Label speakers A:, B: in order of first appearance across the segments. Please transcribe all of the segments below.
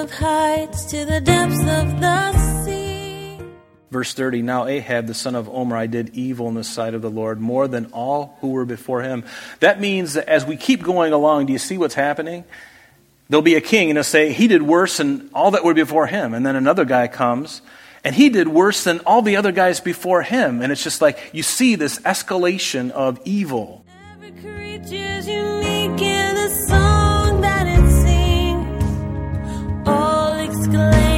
A: of heights to the depths of the sea.
B: Verse 30 Now Ahab, the son of Omri, did evil in the sight of the Lord more than all who were before him. That means that as we keep going along, do you see what's happening? There'll be a king and he'll say, He did worse than all that were before him. And then another guy comes and he did worse than all the other guys before him. And it's just like you see this escalation of evil.
A: All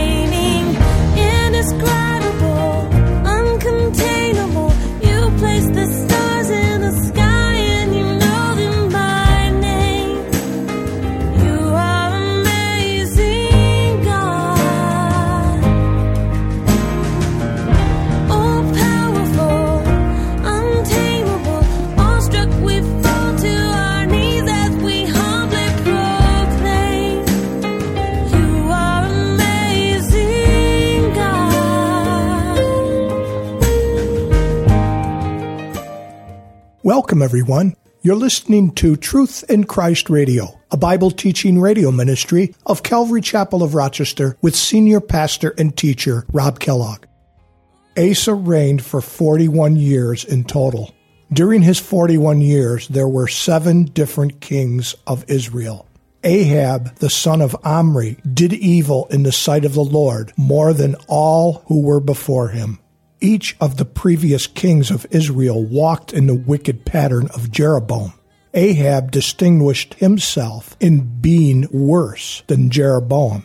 C: Everyone. You're listening to Truth in Christ Radio, a Bible teaching radio ministry of Calvary Chapel of Rochester with senior pastor and teacher Rob Kellogg. Asa reigned for 41 years in total. During his 41 years, there were seven different kings of Israel. Ahab, the son of Omri, did evil in the sight of the Lord more than all who were before him. Each of the previous kings of Israel walked in the wicked pattern of Jeroboam. Ahab distinguished himself in being worse than Jeroboam.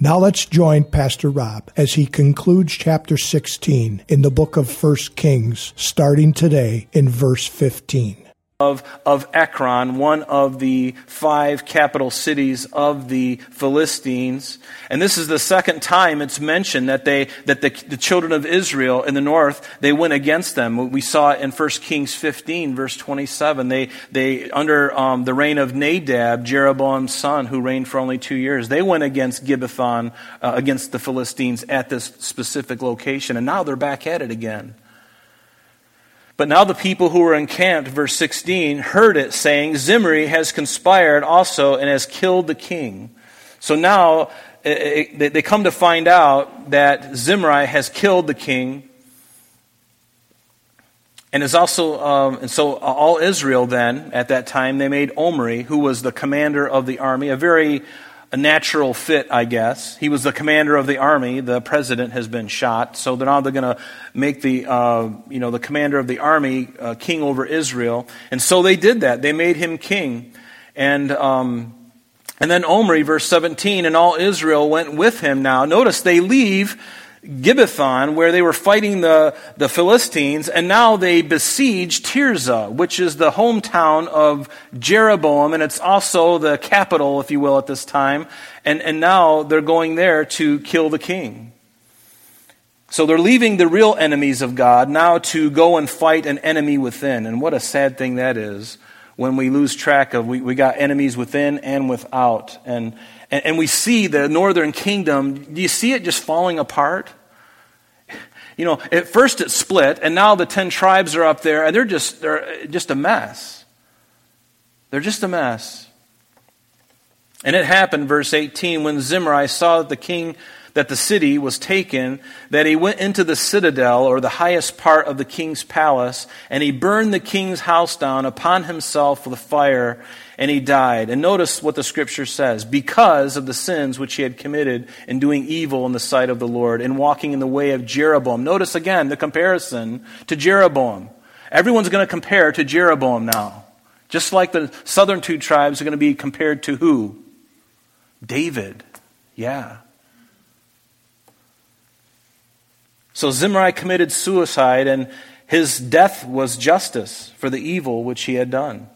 C: Now let's join Pastor Rob as he concludes chapter 16 in the book of 1 Kings, starting today in verse 15.
B: Of, of Ekron, one of the five capital cities of the Philistines. And this is the second time it's mentioned that, they, that the, the children of Israel in the north, they went against them. We saw it in 1 Kings 15, verse 27. They, they under um, the reign of Nadab, Jeroboam's son, who reigned for only two years, they went against Gibbethon, uh, against the Philistines at this specific location. And now they're back at it again. But now the people who were encamped, verse 16, heard it, saying, Zimri has conspired also and has killed the king. So now eh, eh, they come to find out that Zimri has killed the king. And is also, um, and so all Israel then, at that time, they made Omri, who was the commander of the army, a very a natural fit, I guess. He was the commander of the army. The president has been shot, so they're now they're going to make the uh, you know the commander of the army uh, king over Israel, and so they did that. They made him king, and um, and then Omri, verse seventeen, and all Israel went with him. Now, notice they leave Gibbethon, where they were fighting the, the Philistines, and now they besiege Tirzah, which is the hometown of Jeroboam, and it's also the capital, if you will, at this time. And, and now they're going there to kill the king. So they're leaving the real enemies of God now to go and fight an enemy within. And what a sad thing that is when we lose track of we, we got enemies within and without. And and, and we see the northern kingdom, do you see it just falling apart? You know, at first it split, and now the ten tribes are up there, and they're just, they're just a mess. They're just a mess. And it happened, verse 18, when Zimri saw that the king, that the city was taken, that he went into the citadel, or the highest part of the king's palace, and he burned the king's house down upon himself with fire, and he died. And notice what the scripture says because of the sins which he had committed in doing evil in the sight of the Lord, in walking in the way of Jeroboam. Notice again the comparison to Jeroboam. Everyone's going to compare to Jeroboam now. Just like the southern two tribes are going to be compared to who? David. Yeah. So Zimri committed suicide, and his death was justice for the evil which he had done.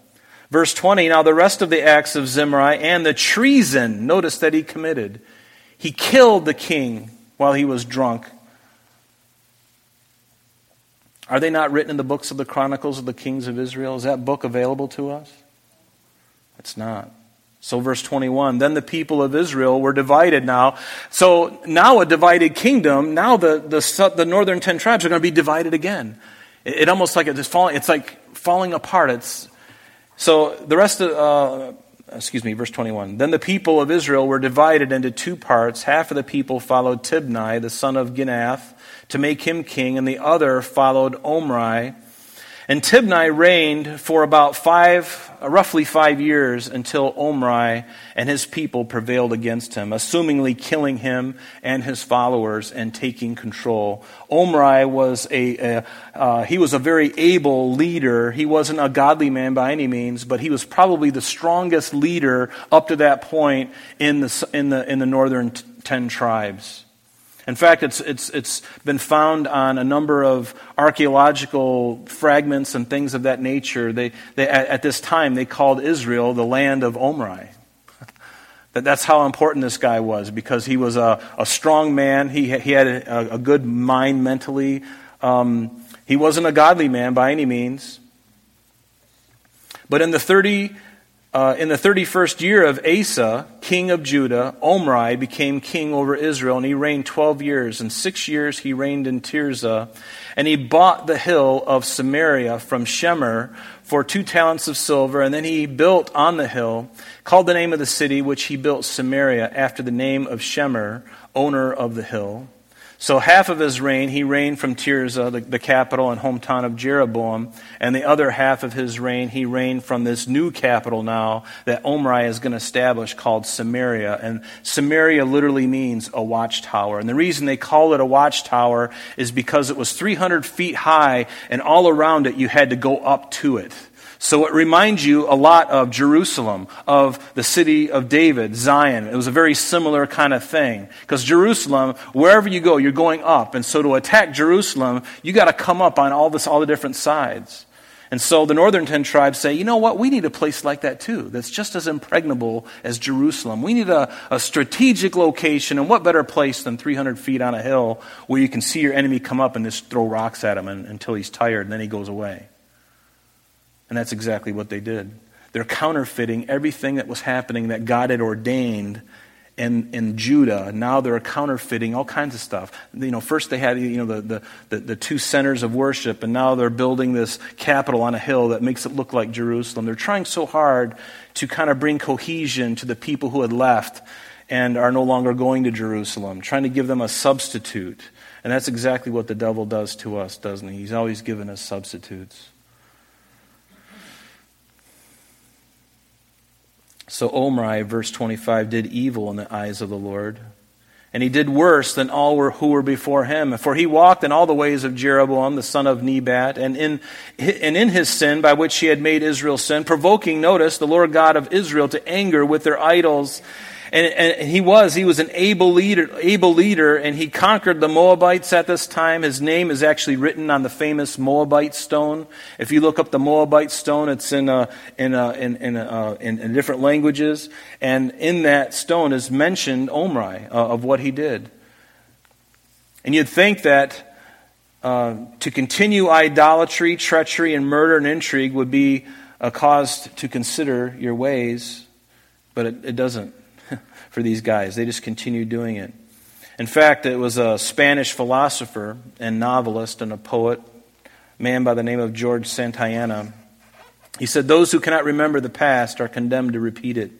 B: Verse 20 Now the rest of the acts of Zimri and the treason, notice that he committed. He killed the king while he was drunk. Are they not written in the books of the Chronicles of the Kings of Israel? Is that book available to us? It's not. So, verse 21 Then the people of Israel were divided now. So, now a divided kingdom, now the, the, the northern ten tribes are going to be divided again. It, it almost like it's falling, it's like falling apart. It's, so, the rest of, uh, excuse me, verse 21. Then the people of Israel were divided into two parts. Half of the people followed Tibni, the son of Ginath, to make him king, and the other followed Omri. And Tibni reigned for about five, roughly five years until Omri and his people prevailed against him, assumingly killing him and his followers and taking control. Omri was a, a uh, he was a very able leader. He wasn't a godly man by any means, but he was probably the strongest leader up to that point in the, in the, in the northern t- ten tribes. In fact, it's, it's, it's been found on a number of archaeological fragments and things of that nature. They, they, at, at this time, they called Israel the land of Omri. that that's how important this guy was because he was a, a strong man. He, he had a, a good mind mentally. Um, he wasn't a godly man by any means. But in the 30 uh, in the 31st year of Asa, king of Judah, Omri became king over Israel, and he reigned 12 years. And six years he reigned in Tirzah. And he bought the hill of Samaria from Shemer for two talents of silver. And then he built on the hill, called the name of the city which he built Samaria after the name of Shemer, owner of the hill. So half of his reign, he reigned from Tirzah, the, the, capital and hometown of Jeroboam, and the other half of his reign, he reigned from this new capital now that Omri is going to establish called Samaria. And Samaria literally means a watchtower. And the reason they call it a watchtower is because it was 300 feet high, and all around it you had to go up to it. So it reminds you a lot of Jerusalem, of the city of David, Zion. It was a very similar kind of thing. Because Jerusalem, wherever you go, you're going up. And so to attack Jerusalem, you got to come up on all this, all the different sides. And so the northern ten tribes say, you know what, we need a place like that too, that's just as impregnable as Jerusalem. We need a, a strategic location, and what better place than 300 feet on a hill where you can see your enemy come up and just throw rocks at him and, until he's tired and then he goes away. And that's exactly what they did. They're counterfeiting everything that was happening that God had ordained in, in Judah. Now they're counterfeiting all kinds of stuff. You know, first they had you know, the, the, the, the two centers of worship, and now they're building this capital on a hill that makes it look like Jerusalem. They're trying so hard to kind of bring cohesion to the people who had left and are no longer going to Jerusalem, trying to give them a substitute. And that's exactly what the devil does to us, doesn't he? He's always given us substitutes. So Omri, verse 25, did evil in the eyes of the Lord. And he did worse than all were, who were before him. For he walked in all the ways of Jeroboam, the son of Nebat, and in, and in his sin by which he had made Israel sin, provoking, notice, the Lord God of Israel to anger with their idols and, and, he was, he was an able leader, able leader, and he conquered the Moabites at this time. His name is actually written on the famous Moabite stone. If you look up the Moabite stone, it's in, uh, in, uh, in, in, uh, in, in, different languages. And in that stone is mentioned Omri uh, of what he did. And you'd think that uh, to continue idolatry, treachery, and murder and intrigue would be a cause to consider your ways, but it, it doesn't for these guys. They just continued doing it. In fact, it was a Spanish philosopher and novelist and a poet, a man by the name of George Santayana. He said, Those who cannot remember the past are condemned to repeat it.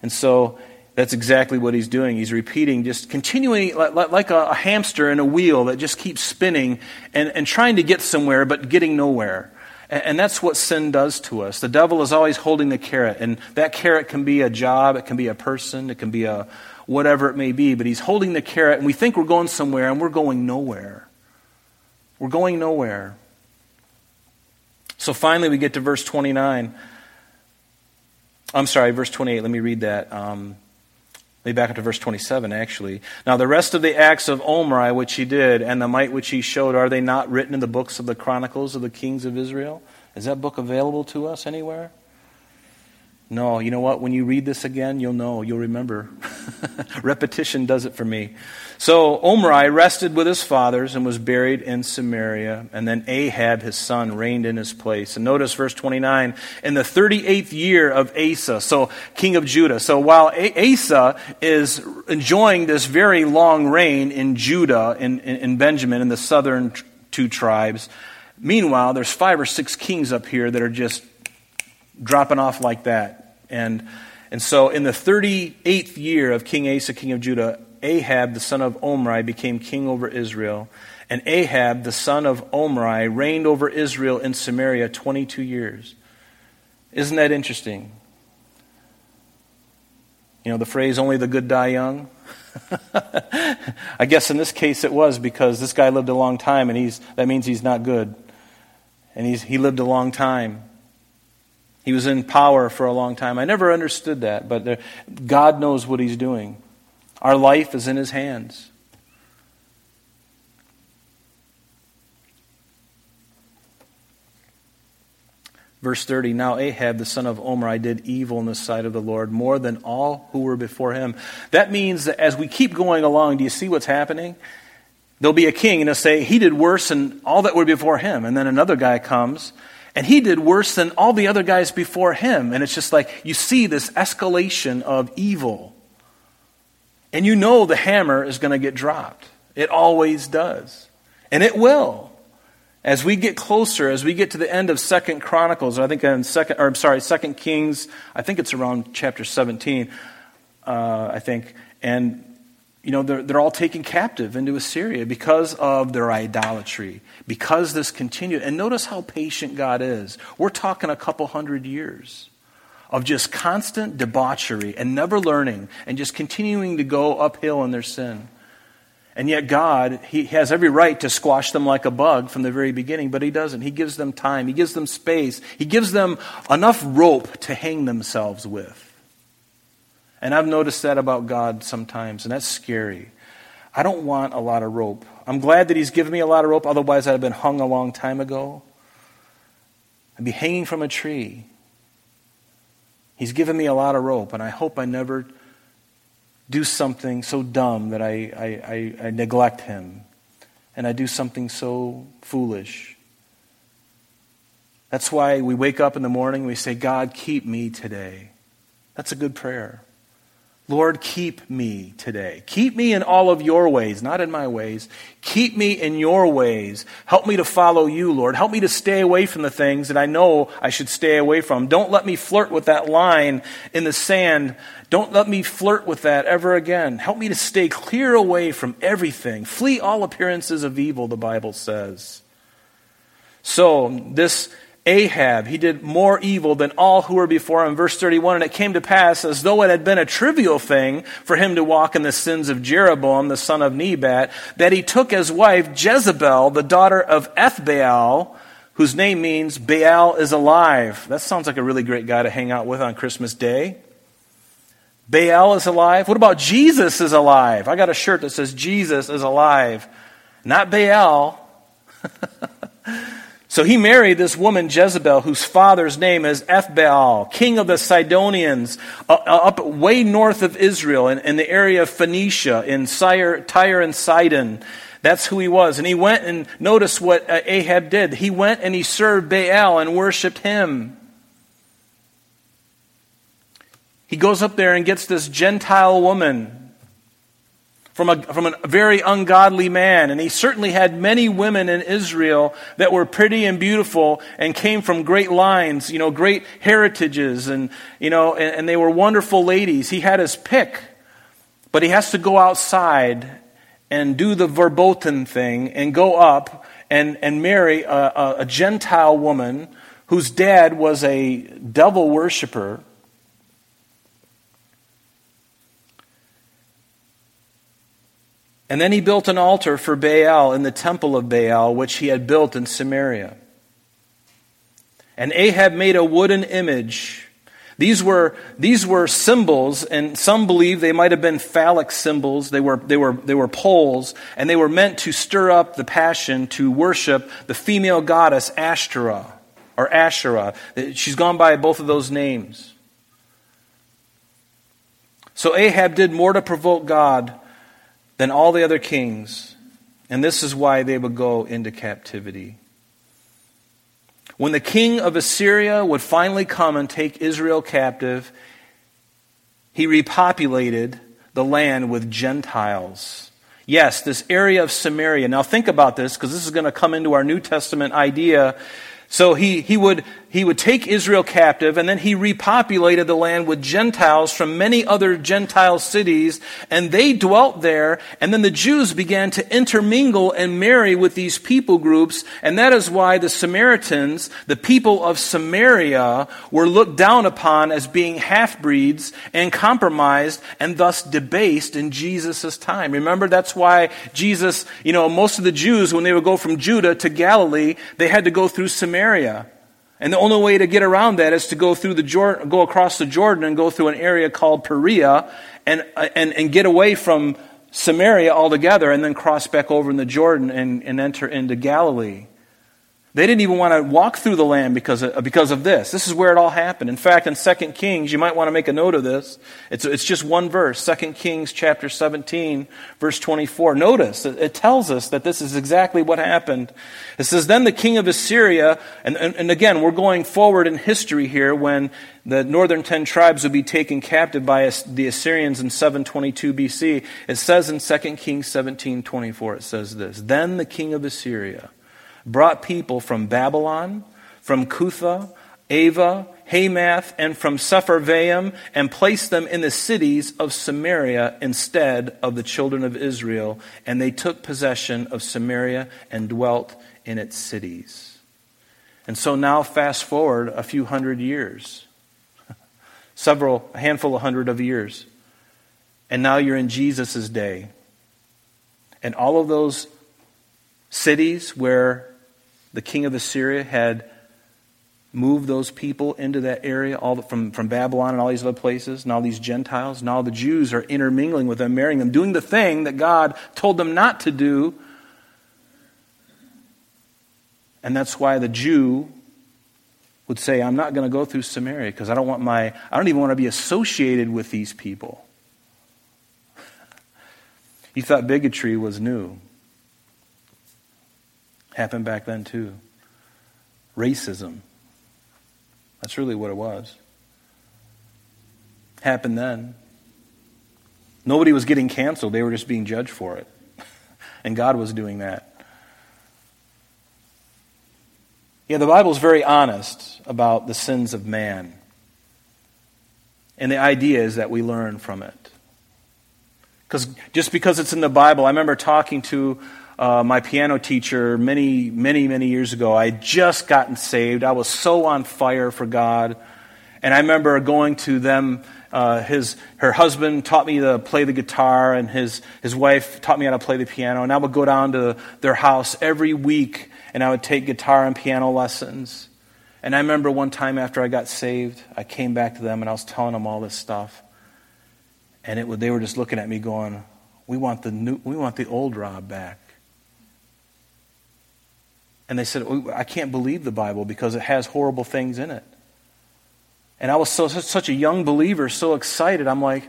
B: And so that's exactly what he's doing. He's repeating, just continuing like a hamster in a wheel that just keeps spinning and, and trying to get somewhere but getting nowhere. And that's what sin does to us. The devil is always holding the carrot, and that carrot can be a job, it can be a person, it can be a whatever it may be, but he's holding the carrot, and we think we're going somewhere, and we're going nowhere. We're going nowhere. So finally, we get to verse 29. I'm sorry, verse 28. Let me read that. Um, back up to verse 27, actually. Now, the rest of the acts of Omri, which he did, and the might which he showed, are they not written in the books of the Chronicles of the Kings of Israel? Is that book available to us anywhere? No, you know what? When you read this again, you'll know, you'll remember. Repetition does it for me. So Omri rested with his fathers and was buried in Samaria. And then Ahab, his son, reigned in his place. And notice verse 29 in the 38th year of Asa, so king of Judah. So while Asa is enjoying this very long reign in Judah, in, in, in Benjamin, in the southern two tribes, meanwhile, there's five or six kings up here that are just dropping off like that, And, and so in the 38th year of King Asa, king of Judah, Ahab, the son of Omri, became king over Israel. And Ahab, the son of Omri, reigned over Israel in Samaria 22 years. Isn't that interesting? You know, the phrase, only the good die young? I guess in this case it was because this guy lived a long time, and he's, that means he's not good. And he's, he lived a long time. He was in power for a long time. I never understood that, but there, God knows what he's doing. Our life is in his hands. Verse 30 Now Ahab, the son of Omri, did evil in the sight of the Lord more than all who were before him. That means that as we keep going along, do you see what's happening? There'll be a king and he'll say, He did worse than all that were before him. And then another guy comes and he did worse than all the other guys before him. And it's just like you see this escalation of evil. And you know the hammer is going to get dropped. It always does. And it will. As we get closer, as we get to the end of Second Chronicles, I think in second, or I'm sorry, Second Kings, I think it's around chapter 17, uh, I think, and you know they're, they're all taken captive into Assyria because of their idolatry, because this continued. And notice how patient God is. We're talking a couple hundred years of just constant debauchery and never learning and just continuing to go uphill in their sin. And yet, God, He has every right to squash them like a bug from the very beginning, but He doesn't. He gives them time, He gives them space, He gives them enough rope to hang themselves with. And I've noticed that about God sometimes, and that's scary. I don't want a lot of rope. I'm glad that He's given me a lot of rope, otherwise, I'd have been hung a long time ago. I'd be hanging from a tree. He's given me a lot of rope, and I hope I never do something so dumb that I, I, I, I neglect him and I do something so foolish. That's why we wake up in the morning and we say, God, keep me today. That's a good prayer. Lord, keep me today. Keep me in all of your ways, not in my ways. Keep me in your ways. Help me to follow you, Lord. Help me to stay away from the things that I know I should stay away from. Don't let me flirt with that line in the sand. Don't let me flirt with that ever again. Help me to stay clear away from everything. Flee all appearances of evil, the Bible says. So, this Ahab, he did more evil than all who were before him. Verse 31 And it came to pass, as though it had been a trivial thing for him to walk in the sins of Jeroboam, the son of Nebat, that he took as wife Jezebel, the daughter of Ethbaal, whose name means Baal is alive. That sounds like a really great guy to hang out with on Christmas Day. Baal is alive. What about Jesus is alive? I got a shirt that says Jesus is alive, not Baal. So he married this woman, Jezebel, whose father's name is Ethbaal, king of the Sidonians, uh, uh, up way north of Israel, in, in the area of Phoenicia, in Tyre, Tyre and Sidon. That's who he was. And he went and notice what uh, Ahab did. He went and he served Baal and worshiped him. He goes up there and gets this Gentile woman from a, from a very ungodly man. And he certainly had many women in Israel that were pretty and beautiful and came from great lines, you know, great heritages, and, you know, and, and they were wonderful ladies. He had his pick, but he has to go outside and do the verboten thing and go up and, and marry a, a, a Gentile woman whose dad was a devil worshiper And then he built an altar for Baal in the temple of Baal, which he had built in Samaria. And Ahab made a wooden image. These were, these were symbols, and some believe they might have been phallic symbols. They were, they, were, they were poles, and they were meant to stir up the passion to worship the female goddess Ashtoreth, or Asherah. She's gone by both of those names. So Ahab did more to provoke God than all the other kings, and this is why they would go into captivity. When the king of Assyria would finally come and take Israel captive, he repopulated the land with Gentiles. Yes, this area of Samaria. Now think about this because this is going to come into our New Testament idea. So he, he would he would take Israel captive, and then he repopulated the land with Gentiles from many other Gentile cities, and they dwelt there, and then the Jews began to intermingle and marry with these people groups, and that is why the Samaritans, the people of Samaria, were looked down upon as being half-breeds and compromised and thus debased in Jesus' time. Remember, that's why Jesus, you know, most of the Jews, when they would go from Judah to Galilee, they had to go through Samaria. And the only way to get around that is to go through the Jordan, go across the Jordan and go through an area called Perea and, and, and get away from Samaria altogether and then cross back over in the Jordan and, and enter into Galilee. They didn't even want to walk through the land because of, because of this. This is where it all happened. In fact, in 2 Kings, you might want to make a note of this. It's, it's just one verse, 2 Kings chapter 17, verse 24. Notice, it, tells us that this is exactly what happened. It says, Then the king of Assyria, and, and, and again, we're going forward in history here when the northern ten tribes would be taken captive by the Assyrians in 722 BC. It says in 2 Kings 17, 24, it says this, Then the king of Assyria, brought people from Babylon, from Cutha, Ava, Hamath, and from Sepharvaim, and placed them in the cities of Samaria instead of the children of Israel. And they took possession of Samaria and dwelt in its cities. And so now, fast forward a few hundred years, several, a handful of hundred of years. And now you're in Jesus' day. And all of those cities where the king of Assyria had moved those people into that area all the, from, from Babylon and all these other places, and all these Gentiles. Now the Jews are intermingling with them, marrying them, doing the thing that God told them not to do. And that's why the Jew would say, I'm not going to go through Samaria because I don't want my, I don't even want to be associated with these people. You thought bigotry was new. Happened back then, too. Racism. That's really what it was. Happened then. Nobody was getting canceled, they were just being judged for it. and God was doing that. Yeah, the Bible's very honest about the sins of man. And the idea is that we learn from it. Because just because it's in the Bible, I remember talking to uh, my piano teacher many, many, many years ago. I had just gotten saved. I was so on fire for God. And I remember going to them. Uh, his, her husband taught me to play the guitar, and his, his wife taught me how to play the piano. And I would go down to their house every week, and I would take guitar and piano lessons. And I remember one time after I got saved, I came back to them and I was telling them all this stuff. And it, they were just looking at me going, we want, the new, we want the old Rob back. And they said, I can't believe the Bible because it has horrible things in it. And I was so, such a young believer, so excited. I'm like,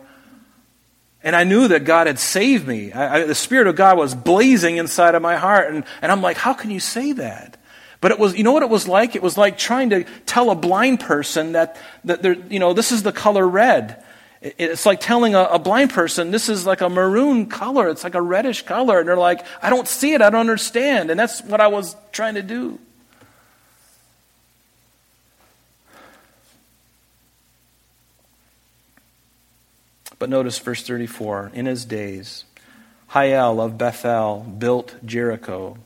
B: and I knew that God had saved me. I, I, the Spirit of God was blazing inside of my heart. And, and I'm like, how can you say that? But it was, you know what it was like? It was like trying to tell a blind person that, that you know, this is the color red. It's like telling a, blind person, this is like a maroon color. It's like a reddish color. And they're like, I don't see it. I don't understand. And that's what I was trying to do. But notice verse 34 In his days, Hiel of Bethel built Jericho.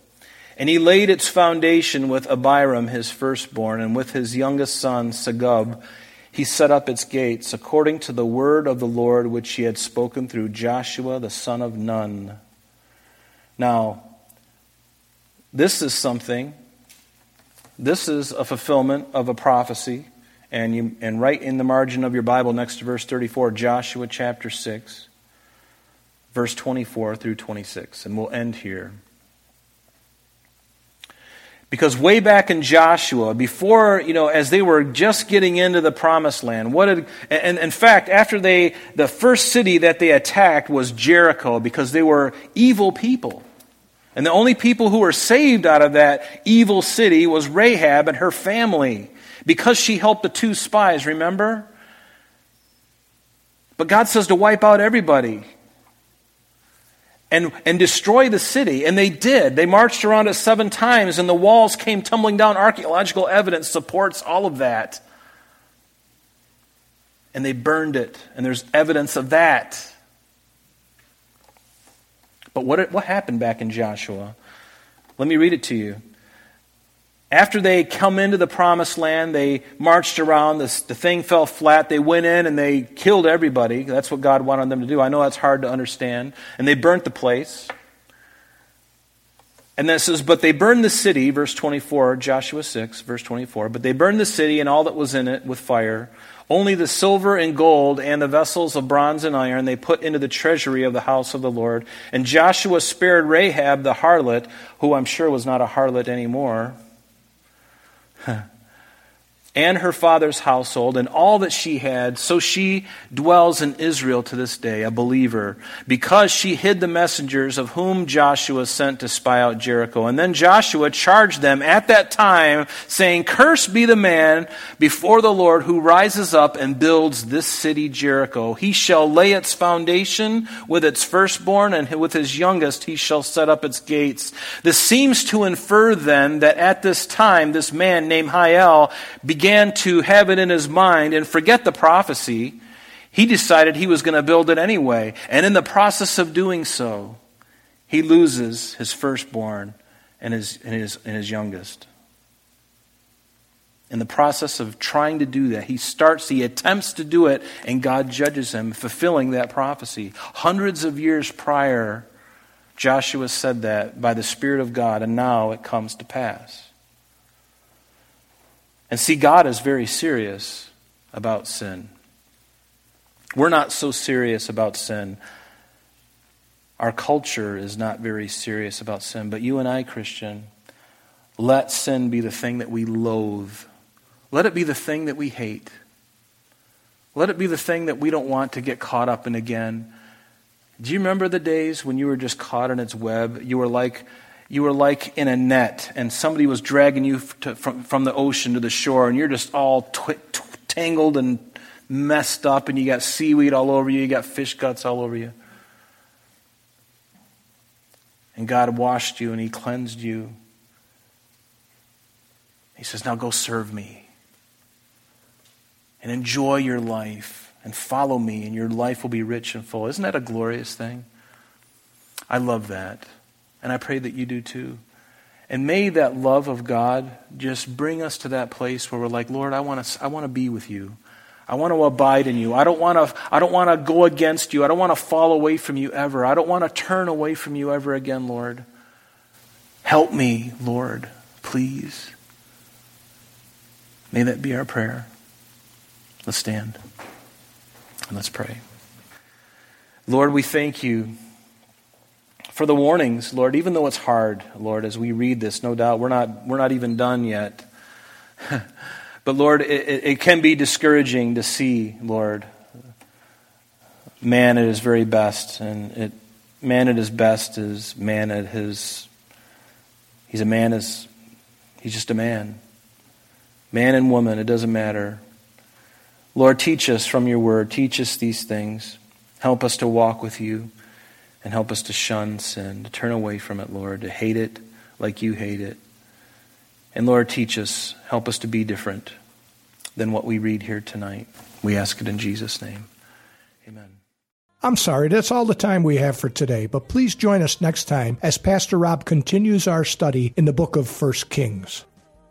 B: And he laid its foundation with Abiram, his firstborn, and with his youngest son, Segub he set up its gates according to the word of the Lord which he had spoken through Joshua the son of Nun. Now, this is something, this is a fulfillment of a prophecy. And, you, and right in the margin of your Bible, next to verse 34, Joshua chapter 6, verse 24 through 26. And we'll end here. Because way back in Joshua, before, you know, as they were just getting into the promised land, what did, and in fact, after they, the first city that they attacked was Jericho because they were evil people. And the only people who were saved out of that evil city was Rahab and her family because she helped the two spies, remember? But God says to wipe out everybody. And, and destroy the city. And they did. They marched around it seven times, and the walls came tumbling down. Archaeological evidence supports all of that. And they burned it, and there's evidence of that. But what, what happened back in Joshua? Let me read it to you. After they come into the promised land, they marched around, the, the thing fell flat, they went in and they killed everybody. That's what God wanted them to do. I know that's hard to understand. And they burnt the place. And then it says, But they burned the city, verse 24, Joshua 6, verse 24. But they burned the city and all that was in it with fire. Only the silver and gold and the vessels of bronze and iron they put into the treasury of the house of the Lord. And Joshua spared Rahab the harlot, who I'm sure was not a harlot anymore Huh and her father's household and all that she had. So she dwells in Israel to this day, a believer, because she hid the messengers of whom Joshua sent to spy out Jericho. And then Joshua charged them at that time, saying, Cursed be the man before the Lord who rises up and builds this city Jericho. He shall lay its foundation with its firstborn, and with his youngest he shall set up its gates. This seems to infer then that at this time this man named Hiel began began to have it in his mind and forget the prophecy, he decided he was going to build it anyway. And in the process of doing so, he loses his firstborn and his, and his, and his youngest. In the process of trying to do that, he starts, he attempts to do it, and God judges him, fulfilling that prophecy. Hundreds of years prior, Joshua said that by the Spirit of God, and now it comes to pass. And see, God is very serious about sin. We're not so serious about sin. Our culture is not very serious about sin. But you and I, Christian, let sin be the thing that we loathe. Let it be the thing that we hate. Let it be the thing that we don't want to get caught up in again. Do you remember the days when you were just caught in its web? You were like you were like in a net and somebody was dragging you to, from, from the ocean to the shore and you're just all tw- tw- tangled and messed up and you got seaweed all over you, you got fish guts all over you. And God washed you and He cleansed you. He says, Now go serve me and enjoy your life and follow me, and your life will be rich and full. Isn't that a glorious thing? I love that. And I pray that you do too. And may that love of God just bring us to that place where we're like, Lord, I want to, I want to be with you. I want to abide in you. I don't want to, I don't want to go against you. I don't want to fall away from you ever. I don't want to turn away from you ever again, Lord. Help me, Lord, please. May that be our prayer. Let's stand and let's pray. Lord, we thank you for the warnings, Lord, even though it's hard, Lord, as we read this, no doubt, we're not, we're not even done yet. but Lord, it, it can be discouraging to see, Lord, man at his very best. And it, man at his best is man at his, he's a man as, he's just a man. Man and woman, it doesn't matter. Lord, teach us from your word. Teach us these things. Help us to walk with you and help us to shun sin, to turn away from it, Lord, to hate it like you hate it. And Lord, teach us, help us to be different than what we read here tonight. We ask it in Jesus' name. Amen.
C: I'm sorry, that's all the time we have for today, but please join us next time as Pastor Rob continues our study in the book of First Kings.